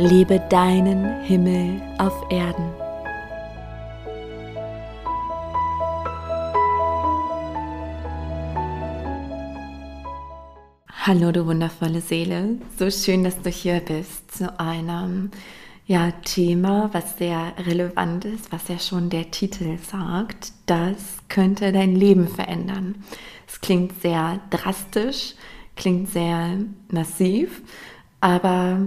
Lebe deinen Himmel auf Erden. Hallo, du wundervolle Seele. So schön, dass du hier bist zu einem ja, Thema, was sehr relevant ist, was ja schon der Titel sagt. Das könnte dein Leben verändern. Es klingt sehr drastisch, klingt sehr massiv, aber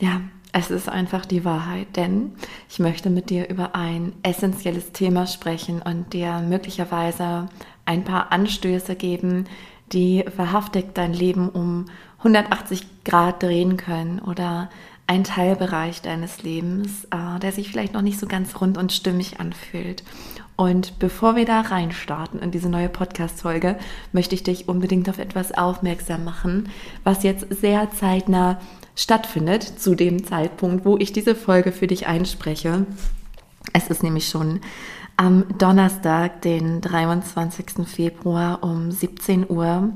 ja, es ist einfach die Wahrheit, denn ich möchte mit dir über ein essentielles Thema sprechen und dir möglicherweise ein paar Anstöße geben, die wahrhaftig dein Leben um 180 Grad drehen können oder ein Teilbereich deines Lebens, äh, der sich vielleicht noch nicht so ganz rund und stimmig anfühlt. Und bevor wir da reinstarten in diese neue Podcast-Folge, möchte ich dich unbedingt auf etwas aufmerksam machen, was jetzt sehr zeitnah stattfindet, zu dem Zeitpunkt, wo ich diese Folge für dich einspreche. Es ist nämlich schon am Donnerstag, den 23. Februar um 17 Uhr.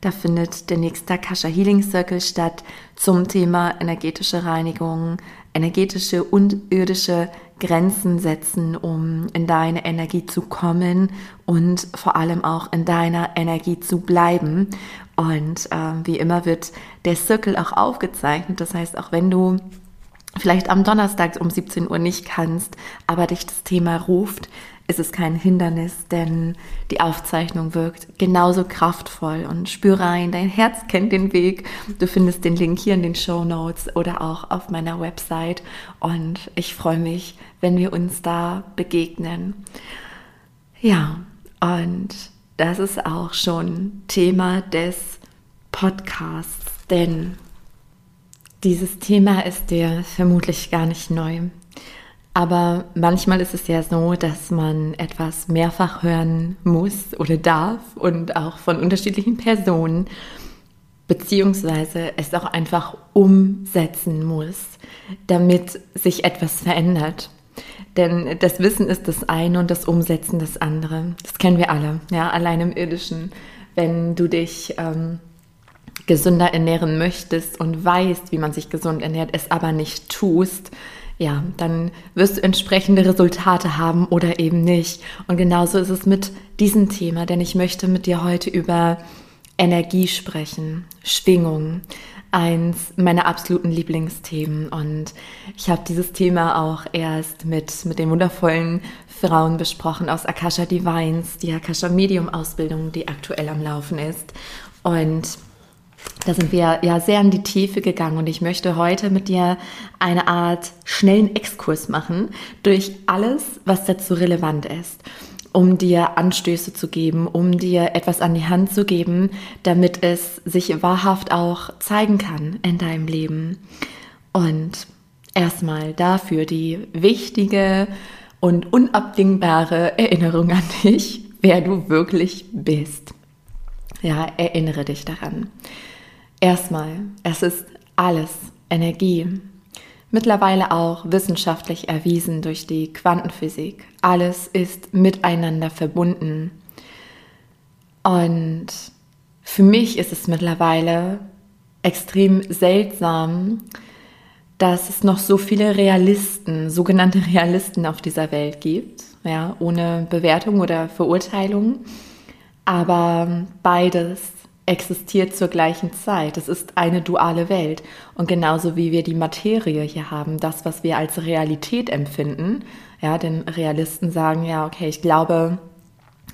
Da findet der nächste Akasha Healing Circle statt zum Thema energetische Reinigung, energetische und irdische Grenzen setzen, um in deine Energie zu kommen und vor allem auch in deiner Energie zu bleiben. Und äh, wie immer wird der Circle auch aufgezeichnet. Das heißt, auch wenn du vielleicht am Donnerstag um 17 Uhr nicht kannst, aber dich das Thema ruft, ist es kein Hindernis, denn die Aufzeichnung wirkt genauso kraftvoll und spür rein, dein Herz kennt den Weg. Du findest den Link hier in den Show Notes oder auch auf meiner Website und ich freue mich, wenn wir uns da begegnen. Ja, und das ist auch schon Thema des Podcasts, denn dieses Thema ist dir vermutlich gar nicht neu. Aber manchmal ist es ja so, dass man etwas mehrfach hören muss oder darf und auch von unterschiedlichen Personen, beziehungsweise es auch einfach umsetzen muss, damit sich etwas verändert. Denn das Wissen ist das eine und das Umsetzen das andere. Das kennen wir alle, ja, allein im irdischen. Wenn du dich ähm, gesünder ernähren möchtest und weißt, wie man sich gesund ernährt, es aber nicht tust, ja, dann wirst du entsprechende Resultate haben oder eben nicht. Und genauso ist es mit diesem Thema, denn ich möchte mit dir heute über Energie sprechen, Schwingung, eins meiner absoluten Lieblingsthemen. Und ich habe dieses Thema auch erst mit, mit den wundervollen Frauen besprochen aus Akasha Divines, die Akasha Medium Ausbildung, die aktuell am Laufen ist. Und da sind wir ja sehr in die Tiefe gegangen und ich möchte heute mit dir eine Art schnellen Exkurs machen durch alles, was dazu relevant ist, um dir Anstöße zu geben, um dir etwas an die Hand zu geben, damit es sich wahrhaft auch zeigen kann in deinem Leben. Und erstmal dafür die wichtige und unabdingbare Erinnerung an dich, wer du wirklich bist. Ja, erinnere dich daran. Erstmal, es ist alles Energie. Mittlerweile auch wissenschaftlich erwiesen durch die Quantenphysik. Alles ist miteinander verbunden. Und für mich ist es mittlerweile extrem seltsam, dass es noch so viele Realisten, sogenannte Realisten auf dieser Welt gibt, ja, ohne Bewertung oder Verurteilung. Aber beides existiert zur gleichen Zeit. Es ist eine duale Welt. Und genauso wie wir die Materie hier haben, das, was wir als Realität empfinden, ja, denn Realisten sagen ja, okay, ich glaube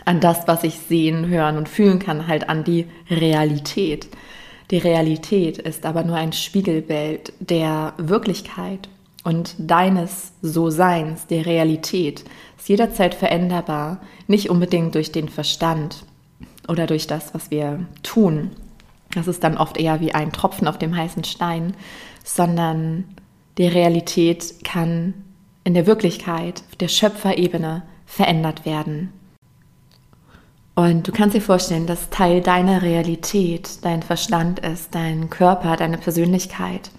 an das, was ich sehen, hören und fühlen kann, halt an die Realität. Die Realität ist aber nur ein Spiegelbild der Wirklichkeit und deines So-Seins, der Realität, ist jederzeit veränderbar, nicht unbedingt durch den Verstand, oder durch das, was wir tun. Das ist dann oft eher wie ein Tropfen auf dem heißen Stein, sondern Die Realität kann in der Wirklichkeit, auf der Schöpferebene verändert werden. Und du kannst dir vorstellen, dass Teil deiner Realität dein Verstand ist, dein Körper, deine Persönlichkeit.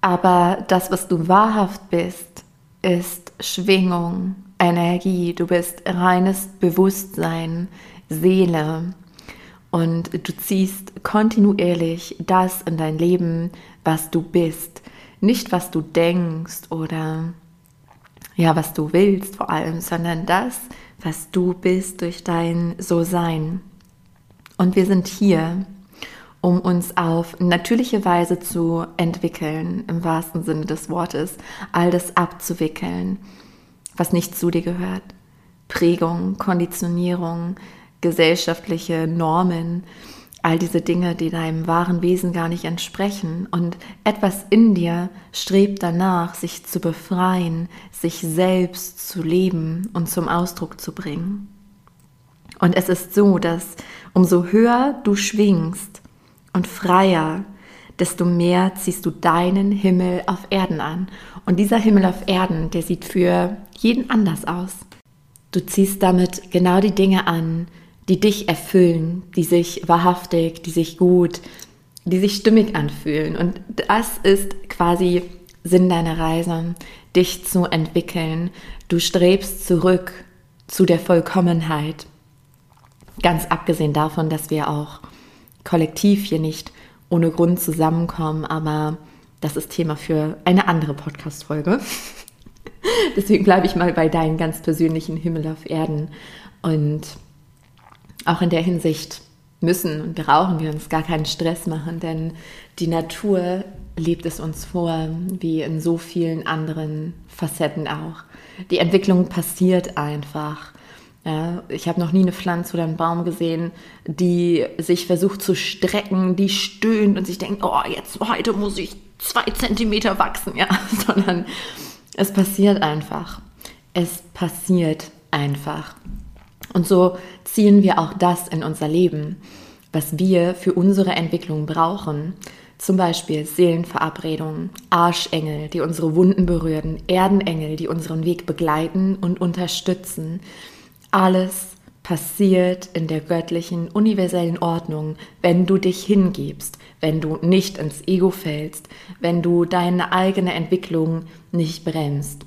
Aber das, was du wahrhaft bist, ist Schwingung, Energie. Du bist reines Bewusstsein, Seele. Und du ziehst kontinuierlich das in dein Leben, was du bist. Nicht, was du denkst oder ja, was du willst vor allem, sondern das, was du bist durch dein So-Sein. Und wir sind hier, um uns auf natürliche Weise zu entwickeln, im wahrsten Sinne des Wortes, all das abzuwickeln, was nicht zu dir gehört. Prägung, Konditionierung, gesellschaftliche Normen, all diese Dinge, die deinem wahren Wesen gar nicht entsprechen. Und etwas in dir strebt danach, sich zu befreien, sich selbst zu leben und zum Ausdruck zu bringen. Und es ist so, dass umso höher du schwingst und freier, desto mehr ziehst du deinen Himmel auf Erden an. Und dieser Himmel auf Erden, der sieht für jeden anders aus. Du ziehst damit genau die Dinge an, die dich erfüllen, die sich wahrhaftig, die sich gut, die sich stimmig anfühlen. Und das ist quasi Sinn deiner Reise, dich zu entwickeln. Du strebst zurück zu der Vollkommenheit. Ganz abgesehen davon, dass wir auch kollektiv hier nicht ohne Grund zusammenkommen, aber das ist Thema für eine andere Podcast-Folge. Deswegen bleibe ich mal bei deinem ganz persönlichen Himmel auf Erden und auch in der Hinsicht müssen und brauchen wir uns gar keinen Stress machen, denn die Natur lebt es uns vor, wie in so vielen anderen Facetten auch. Die Entwicklung passiert einfach. Ja, ich habe noch nie eine Pflanze oder einen Baum gesehen, die sich versucht zu strecken, die stöhnt und sich denkt, oh, jetzt heute muss ich zwei Zentimeter wachsen, ja, sondern es passiert einfach. Es passiert einfach. Und so ziehen wir auch das in unser Leben, was wir für unsere Entwicklung brauchen. Zum Beispiel Seelenverabredungen, Arschengel, die unsere Wunden berühren, Erdenengel, die unseren Weg begleiten und unterstützen. Alles passiert in der göttlichen, universellen Ordnung, wenn du dich hingibst, wenn du nicht ins Ego fällst, wenn du deine eigene Entwicklung nicht bremst.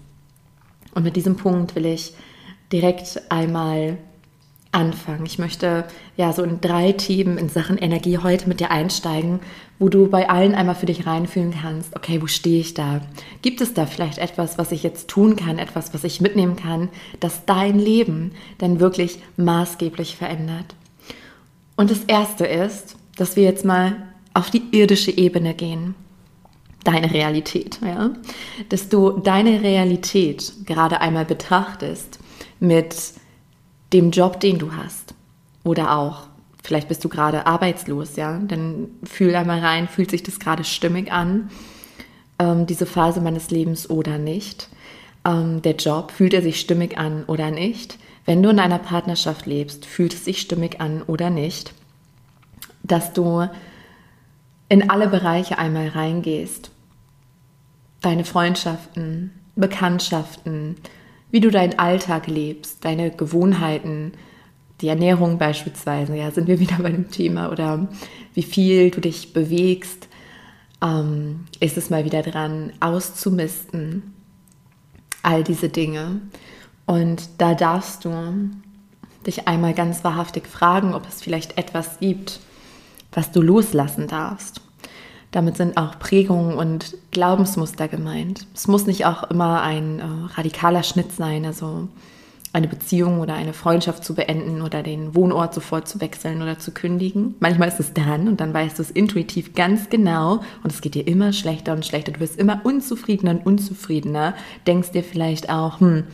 Und mit diesem Punkt will ich direkt einmal anfangen. Ich möchte ja so in drei Themen in Sachen Energie heute mit dir einsteigen, wo du bei allen einmal für dich reinfühlen kannst, okay, wo stehe ich da? Gibt es da vielleicht etwas, was ich jetzt tun kann, etwas, was ich mitnehmen kann, das dein Leben dann wirklich maßgeblich verändert? Und das Erste ist, dass wir jetzt mal auf die irdische Ebene gehen. Deine Realität, ja? Dass du deine Realität gerade einmal betrachtest mit dem Job, den du hast. Oder auch, vielleicht bist du gerade arbeitslos, ja, dann fühl einmal rein, fühlt sich das gerade stimmig an, ähm, diese Phase meines Lebens oder nicht. Ähm, der Job, fühlt er sich stimmig an oder nicht? Wenn du in einer Partnerschaft lebst, fühlt es sich stimmig an oder nicht? Dass du in alle Bereiche einmal reingehst. Deine Freundschaften, Bekanntschaften, wie du deinen Alltag lebst, deine Gewohnheiten, die Ernährung beispielsweise, ja, sind wir wieder bei dem Thema, oder wie viel du dich bewegst, ähm, ist es mal wieder dran, auszumisten, all diese Dinge. Und da darfst du dich einmal ganz wahrhaftig fragen, ob es vielleicht etwas gibt, was du loslassen darfst. Damit sind auch Prägungen und Glaubensmuster gemeint. Es muss nicht auch immer ein äh, radikaler Schnitt sein, also eine Beziehung oder eine Freundschaft zu beenden oder den Wohnort sofort zu wechseln oder zu kündigen. Manchmal ist es dran und dann weißt du es intuitiv ganz genau und es geht dir immer schlechter und schlechter. Du wirst immer unzufriedener und unzufriedener. Denkst dir vielleicht auch, hm,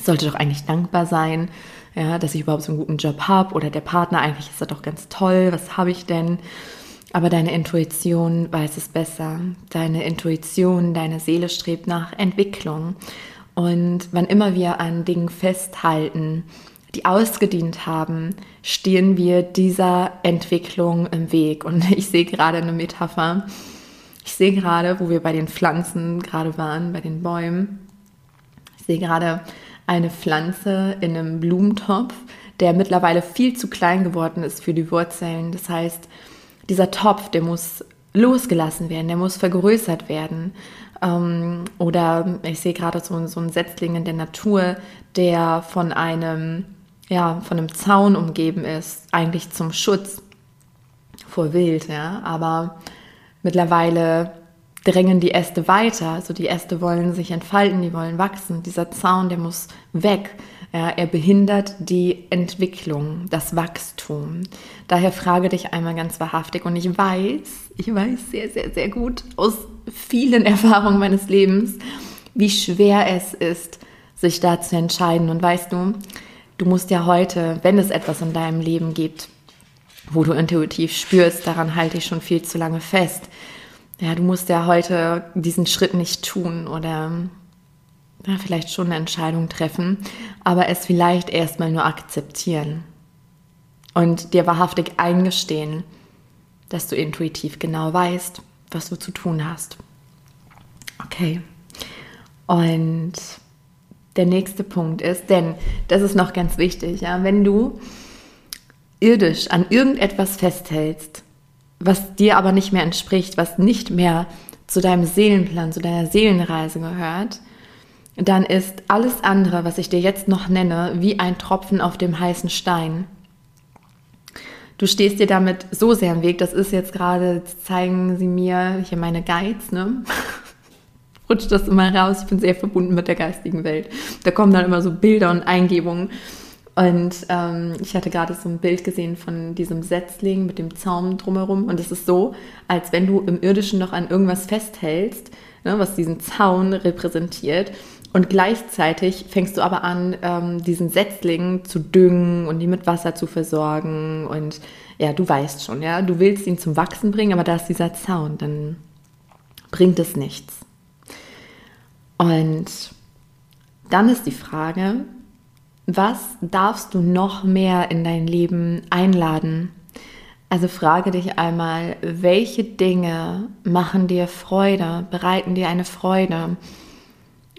sollte doch eigentlich dankbar sein, ja, dass ich überhaupt so einen guten Job habe oder der Partner, eigentlich ist er doch ganz toll, was habe ich denn? Aber deine Intuition weiß es besser. Deine Intuition, deine Seele strebt nach Entwicklung. Und wann immer wir an Dingen festhalten, die ausgedient haben, stehen wir dieser Entwicklung im Weg. Und ich sehe gerade eine Metapher. ich sehe gerade, wo wir bei den Pflanzen gerade waren, bei den Bäumen, ich sehe gerade eine Pflanze in einem Blumentopf, der mittlerweile viel zu klein geworden ist für die Wurzeln. Das heißt, dieser Topf, der muss losgelassen werden, der muss vergrößert werden. Ähm, oder ich sehe gerade so, so einen Setzling in der Natur, der von einem, ja, von einem Zaun umgeben ist, eigentlich zum Schutz vor Wild, ja. Aber mittlerweile drängen die Äste weiter. Also die Äste wollen sich entfalten, die wollen wachsen. Dieser Zaun, der muss weg. Ja, er behindert die Entwicklung, das Wachstum. Daher frage dich einmal ganz wahrhaftig und ich weiß, ich weiß sehr, sehr, sehr gut aus vielen Erfahrungen meines Lebens, wie schwer es ist, sich da zu entscheiden. Und weißt du, du musst ja heute, wenn es etwas in deinem Leben gibt, wo du intuitiv spürst, daran halte ich schon viel zu lange fest. Ja, du musst ja heute diesen Schritt nicht tun oder ja, vielleicht schon eine Entscheidung treffen, aber es vielleicht erstmal nur akzeptieren und dir wahrhaftig eingestehen, dass du intuitiv genau weißt, was du zu tun hast. Okay. Und der nächste Punkt ist, denn das ist noch ganz wichtig, ja, wenn du irdisch an irgendetwas festhältst, was dir aber nicht mehr entspricht, was nicht mehr zu deinem Seelenplan, zu deiner Seelenreise gehört, dann ist alles andere, was ich dir jetzt noch nenne, wie ein Tropfen auf dem heißen Stein. Du stehst dir damit so sehr im Weg, das ist jetzt gerade, zeigen sie mir hier meine Guides, ne? Rutscht das immer raus, ich bin sehr verbunden mit der geistigen Welt. Da kommen dann immer so Bilder und Eingebungen. Und ähm, ich hatte gerade so ein Bild gesehen von diesem Setzling mit dem Zaum drumherum. Und es ist so, als wenn du im Irdischen noch an irgendwas festhältst, ne, was diesen Zaun repräsentiert. Und gleichzeitig fängst du aber an, ähm, diesen Setzling zu düngen und ihn mit Wasser zu versorgen. Und ja, du weißt schon, ja, du willst ihn zum Wachsen bringen, aber da ist dieser Zaun, dann bringt es nichts. Und dann ist die Frage, was darfst du noch mehr in dein Leben einladen? Also frage dich einmal, welche Dinge machen dir Freude, bereiten dir eine Freude?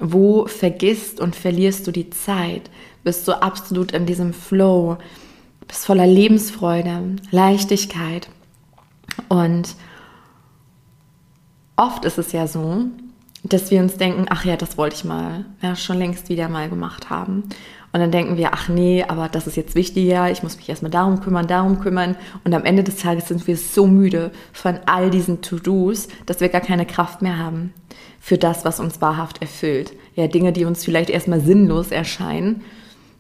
Wo vergisst und verlierst du die Zeit? Bist du absolut in diesem Flow? Bist voller Lebensfreude, Leichtigkeit. Und oft ist es ja so, dass wir uns denken, ach ja, das wollte ich mal, ja, schon längst wieder mal gemacht haben. Und dann denken wir, ach nee, aber das ist jetzt wichtiger, ich muss mich erstmal darum kümmern, darum kümmern. Und am Ende des Tages sind wir so müde von all diesen To-Dos, dass wir gar keine Kraft mehr haben für das, was uns wahrhaft erfüllt. Ja, Dinge, die uns vielleicht erstmal sinnlos erscheinen.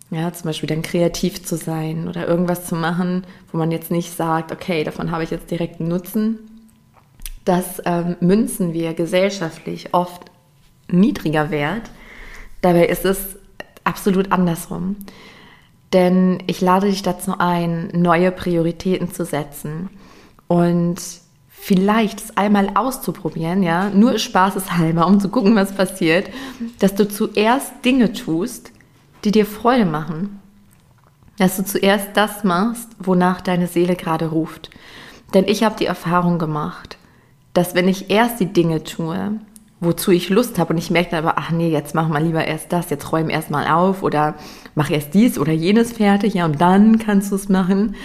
Ja, zum Beispiel dann kreativ zu sein oder irgendwas zu machen, wo man jetzt nicht sagt, okay, davon habe ich jetzt direkten Nutzen. Das ähm, münzen wir gesellschaftlich oft niedriger wert. Dabei ist es absolut andersrum. Denn ich lade dich dazu ein, neue Prioritäten zu setzen und vielleicht es einmal auszuprobieren, ja, nur spaßeshalber, um zu gucken, was passiert, dass du zuerst Dinge tust, die dir Freude machen. Dass du zuerst das machst, wonach deine Seele gerade ruft. Denn ich habe die Erfahrung gemacht, dass wenn ich erst die Dinge tue, wozu ich Lust habe und ich merke dann aber, ach nee, jetzt mach mal lieber erst das, jetzt räum erst mal auf oder mach erst dies oder jenes fertig, ja, und dann kannst du es machen.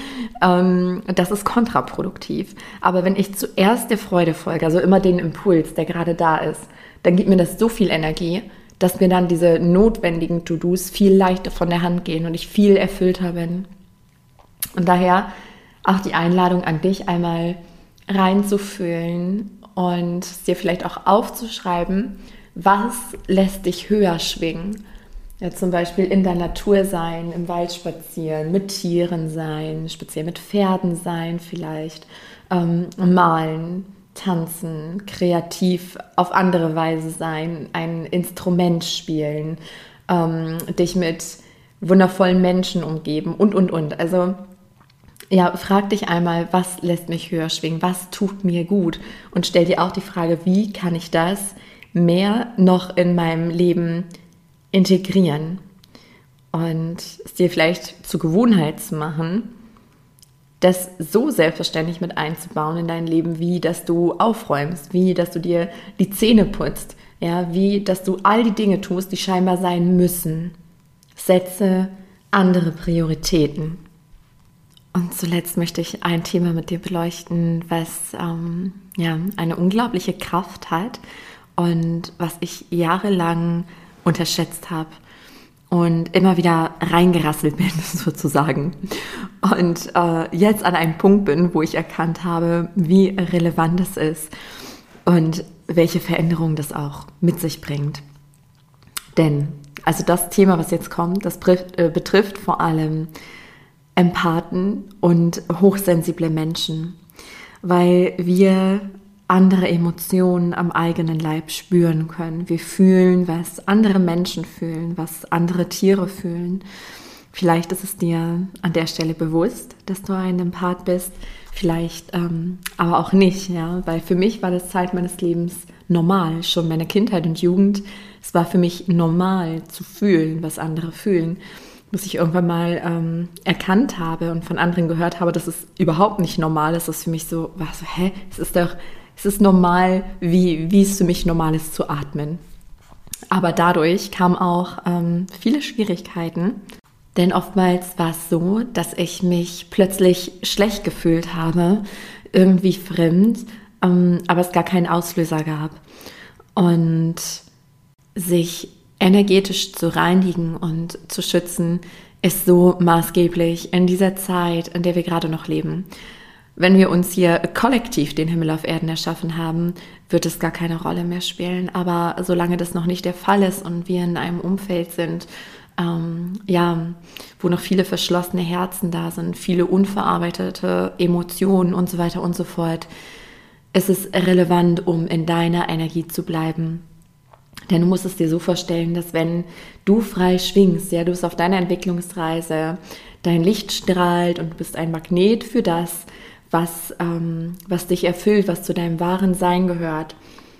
Ähm, das ist kontraproduktiv. Aber wenn ich zuerst der Freude folge, also immer den Impuls, der gerade da ist, dann gibt mir das so viel Energie, dass mir dann diese notwendigen To-Dos viel leichter von der Hand gehen und ich viel erfüllter bin. Und daher auch die Einladung an dich einmal reinzufühlen und dir vielleicht auch aufzuschreiben, was lässt dich höher schwingen. Ja, zum Beispiel in der Natur sein, im Wald spazieren, mit Tieren sein, speziell mit Pferden sein vielleicht, ähm, malen, tanzen, kreativ auf andere Weise sein, ein Instrument spielen, ähm, dich mit wundervollen Menschen umgeben und, und, und. Also ja, frag dich einmal, was lässt mich höher schwingen, was tut mir gut und stell dir auch die Frage, wie kann ich das mehr noch in meinem Leben integrieren und es dir vielleicht zur Gewohnheit zu machen, das so selbstverständlich mit einzubauen in dein Leben, wie dass du aufräumst, wie dass du dir die Zähne putzt, ja, wie dass du all die Dinge tust, die scheinbar sein müssen. Setze andere Prioritäten. Und zuletzt möchte ich ein Thema mit dir beleuchten, was ähm, ja eine unglaubliche Kraft hat und was ich jahrelang unterschätzt habe und immer wieder reingerasselt bin, sozusagen. Und äh, jetzt an einem Punkt bin, wo ich erkannt habe, wie relevant es ist und welche Veränderung das auch mit sich bringt. Denn, also das Thema, was jetzt kommt, das äh, betrifft vor allem Empathen und hochsensible Menschen, weil wir andere Emotionen am eigenen Leib spüren können. Wir fühlen, was andere Menschen fühlen, was andere Tiere fühlen. Vielleicht ist es dir an der Stelle bewusst, dass du ein Empath bist, vielleicht ähm, aber auch nicht, ja, weil für mich war das Zeit meines Lebens normal, schon meine Kindheit und Jugend. Es war für mich normal zu fühlen, was andere fühlen bis ich irgendwann mal ähm, erkannt habe und von anderen gehört habe, dass es überhaupt nicht normal ist, das für mich so war so, hä, es ist doch es ist normal, wie, wie es für mich normal ist zu atmen. Aber dadurch kamen auch ähm, viele Schwierigkeiten. Denn oftmals war es so, dass ich mich plötzlich schlecht gefühlt habe, irgendwie fremd, ähm, aber es gar keinen Auslöser gab. Und sich energetisch zu reinigen und zu schützen, ist so maßgeblich in dieser Zeit, in der wir gerade noch leben wenn wir uns hier kollektiv den Himmel auf Erden erschaffen haben, wird es gar keine Rolle mehr spielen. Aber solange das noch nicht der Fall ist und wir in einem Umfeld sind, ähm, ja, wo noch viele verschlossene Herzen da sind, viele unverarbeitete Emotionen und so weiter und so fort, ist es relevant, um in deiner Energie zu bleiben. Denn du musst es dir so vorstellen, dass wenn du frei schwingst, ja, du bist auf deiner Entwicklungsreise, dein Licht strahlt und du bist ein Magnet für das, was, ähm, was dich erfüllt, was zu deinem wahren Sein gehört.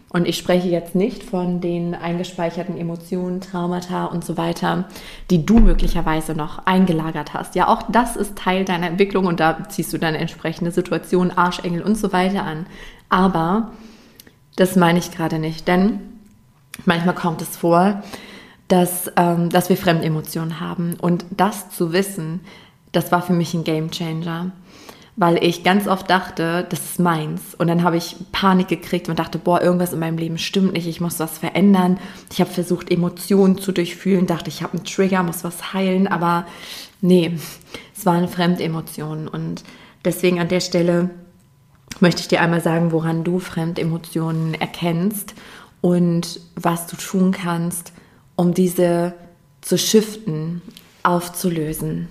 Und ich spreche jetzt nicht von den eingespeicherten Emotionen, Traumata und so weiter, die du möglicherweise noch eingelagert hast. Ja, auch das ist Teil deiner Entwicklung und da ziehst du deine entsprechende Situation, Arschengel und so weiter an. Aber das meine ich gerade nicht, denn manchmal kommt es vor, dass, ähm, dass wir Fremdemotionen haben. Und das zu wissen, das war für mich ein Game Changer weil ich ganz oft dachte, das ist meins. Und dann habe ich Panik gekriegt und dachte, boah, irgendwas in meinem Leben stimmt nicht, ich muss was verändern. Ich habe versucht, Emotionen zu durchfühlen, dachte, ich habe einen Trigger, muss was heilen, aber nee, es war eine Fremdemotion. Und deswegen an der Stelle möchte ich dir einmal sagen, woran du Fremdemotionen erkennst und was du tun kannst, um diese zu shiften, aufzulösen.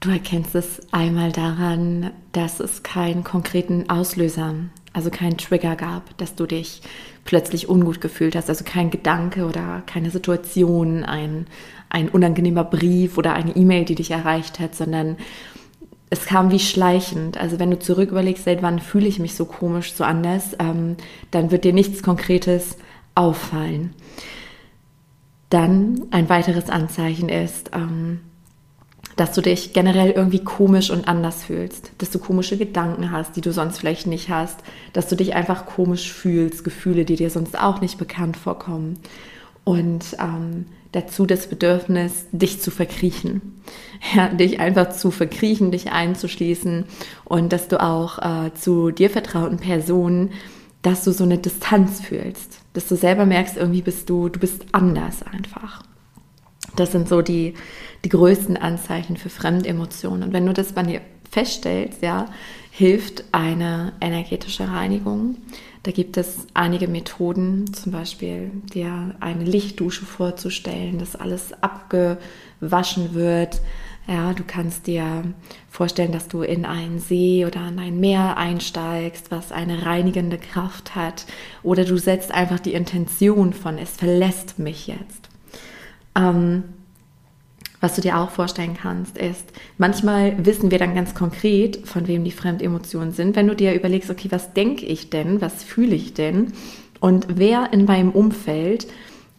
Du erkennst es einmal daran, dass es keinen konkreten Auslöser, also keinen Trigger gab, dass du dich plötzlich ungut gefühlt hast, also kein Gedanke oder keine Situation, ein, ein unangenehmer Brief oder eine E-Mail, die dich erreicht hat, sondern es kam wie schleichend. Also wenn du zurück überlegst, seit wann fühle ich mich so komisch, so anders, ähm, dann wird dir nichts Konkretes auffallen. Dann ein weiteres Anzeichen ist, ähm, dass du dich generell irgendwie komisch und anders fühlst, dass du komische Gedanken hast, die du sonst vielleicht nicht hast, dass du dich einfach komisch fühlst, Gefühle, die dir sonst auch nicht bekannt vorkommen. Und ähm, dazu das Bedürfnis, dich zu verkriechen. Ja, dich einfach zu verkriechen, dich einzuschließen und dass du auch äh, zu dir vertrauten Personen, dass du so eine Distanz fühlst, dass du selber merkst, irgendwie bist du, du bist anders einfach. Das sind so die, die größten Anzeichen für Fremdemotionen. Und wenn du das bei dir feststellst, ja, hilft eine energetische Reinigung. Da gibt es einige Methoden, zum Beispiel dir eine Lichtdusche vorzustellen, dass alles abgewaschen wird. Ja, du kannst dir vorstellen, dass du in einen See oder in ein Meer einsteigst, was eine reinigende Kraft hat. Oder du setzt einfach die Intention von, es verlässt mich jetzt. Ähm, was du dir auch vorstellen kannst, ist, manchmal wissen wir dann ganz konkret, von wem die Fremdemotionen sind. Wenn du dir überlegst, okay, was denke ich denn, was fühle ich denn und wer in meinem Umfeld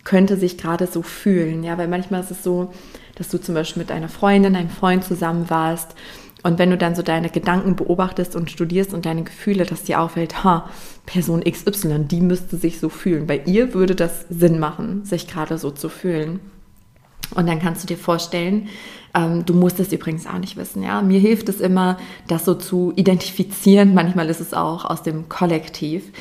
könnte sich gerade so fühlen. Ja, weil manchmal ist es so, dass du zum Beispiel mit einer Freundin, einem Freund zusammen warst Und wenn du dann so deine Gedanken beobachtest und studierst und deine Gefühle, dass dir auffällt, ha, Person XY, die müsste sich so fühlen. Bei ihr würde das Sinn machen, sich gerade so zu fühlen. Und dann kannst du dir vorstellen, ähm, du musst es übrigens auch nicht wissen. Ja? Mir hilft es immer, das so zu identifizieren. Manchmal ist es auch aus dem Kollektiv.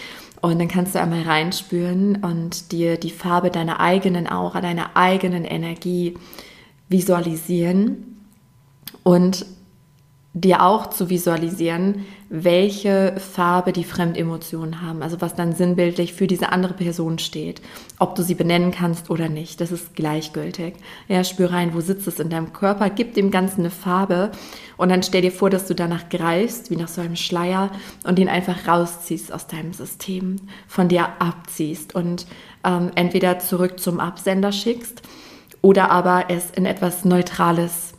Und dann kannst du einmal reinspüren und dir die Farbe deiner eigenen Aura, deiner eigenen Energie visualisieren und dir auch zu visualisieren, welche Farbe die Fremdemotionen haben, also was dann sinnbildlich für diese andere Person steht. Ob du sie benennen kannst oder nicht, das ist gleichgültig. Ja, spür rein, wo sitzt es in deinem Körper, gib dem Ganzen eine Farbe und dann stell dir vor, dass du danach greifst, wie nach so einem Schleier und den einfach rausziehst aus deinem System, von dir abziehst und ähm, entweder zurück zum Absender schickst oder aber es in etwas Neutrales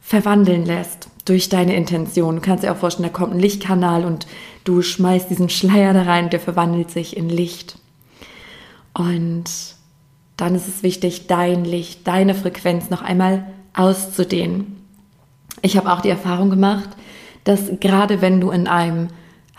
verwandeln lässt durch deine Intention. Du kannst dir auch vorstellen, da kommt ein Lichtkanal und du schmeißt diesen Schleier da rein, der verwandelt sich in Licht. Und dann ist es wichtig, dein Licht, deine Frequenz noch einmal auszudehnen. Ich habe auch die Erfahrung gemacht, dass gerade wenn du in einem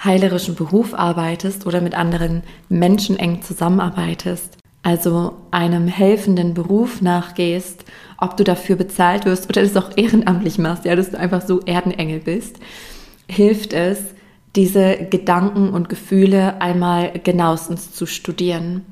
heilerischen Beruf arbeitest oder mit anderen Menschen eng zusammenarbeitest, also einem helfenden Beruf nachgehst, ob du dafür bezahlt wirst oder das auch ehrenamtlich machst, ja, dass du einfach so Erdenengel bist, hilft es, diese Gedanken und Gefühle einmal genauestens zu studieren.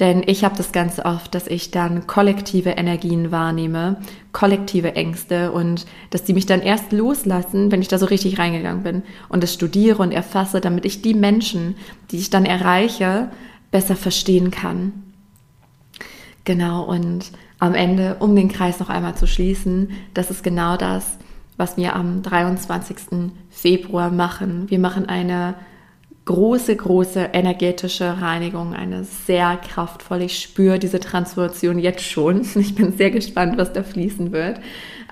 Denn ich habe das ganz oft, dass ich dann kollektive Energien wahrnehme, kollektive Ängste und dass die mich dann erst loslassen, wenn ich da so richtig reingegangen bin und das studiere und erfasse, damit ich die Menschen, die ich dann erreiche, besser verstehen kann. Genau, und am Ende, um den Kreis noch einmal zu schließen, das ist genau das, was wir am 23. Februar machen. Wir machen eine große, große energetische Reinigung, eine sehr kraftvolle. Ich spüre diese Transformation jetzt schon. Ich bin sehr gespannt, was da fließen wird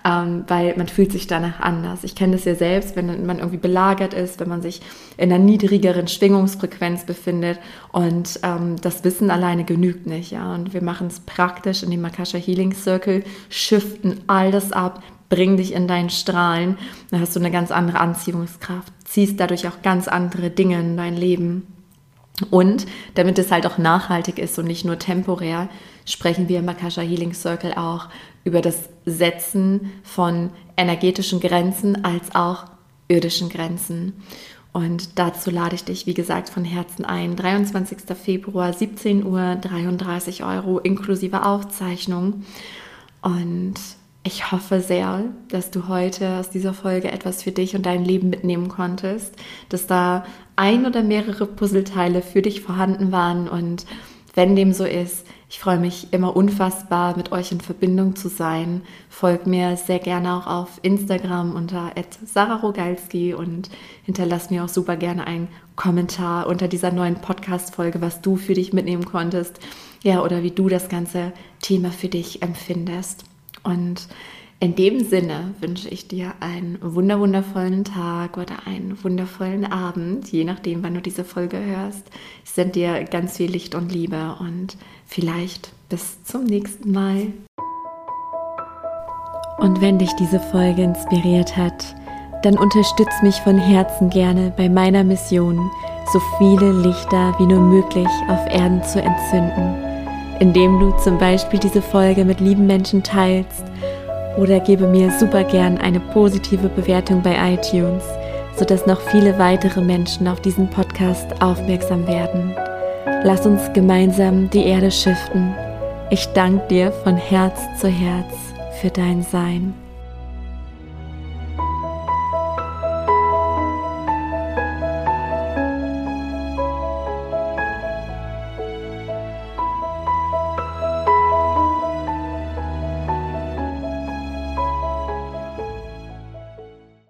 ähm, weil man fühlt sich danach anders. Ich kenne das ja selbst, wenn man irgendwie belagert ist, wenn man sich in einer niedrigeren Schwingungsfrequenz befindet und ähm, das Wissen alleine genügt nicht. Ja? Und wir machen es praktisch in dem Makasha Healing Circle, shiften all das ab, bringen dich in deinen Strahlen, dann hast du eine ganz andere Anziehungskraft, ziehst dadurch auch ganz andere Dinge in dein Leben. Und damit es halt auch nachhaltig ist und nicht nur temporär, sprechen wir im Makasha Healing Circle auch über das Setzen von energetischen Grenzen als auch irdischen Grenzen. Und dazu lade ich dich, wie gesagt, von Herzen ein. 23. Februar, 17 Uhr, 33 Euro inklusive Aufzeichnung. Und ich hoffe sehr, dass du heute aus dieser Folge etwas für dich und dein Leben mitnehmen konntest, dass da ein oder mehrere Puzzleteile für dich vorhanden waren. Und wenn dem so ist, ich freue mich immer unfassbar, mit euch in Verbindung zu sein. Folgt mir sehr gerne auch auf Instagram unter Sarah Rogalski und hinterlass mir auch super gerne einen Kommentar unter dieser neuen Podcast-Folge, was du für dich mitnehmen konntest. Ja, oder wie du das ganze Thema für dich empfindest. Und in dem Sinne wünsche ich dir einen wunderwundervollen Tag oder einen wundervollen Abend, je nachdem, wann du diese Folge hörst. Ich sende dir ganz viel Licht und Liebe und vielleicht bis zum nächsten Mal. Und wenn dich diese Folge inspiriert hat, dann unterstütz mich von Herzen gerne bei meiner Mission, so viele Lichter wie nur möglich auf Erden zu entzünden, indem du zum Beispiel diese Folge mit lieben Menschen teilst oder gebe mir super gern eine positive Bewertung bei iTunes, sodass noch viele weitere Menschen auf diesen Podcast aufmerksam werden. Lass uns gemeinsam die Erde schiften. Ich danke dir von Herz zu Herz für dein Sein.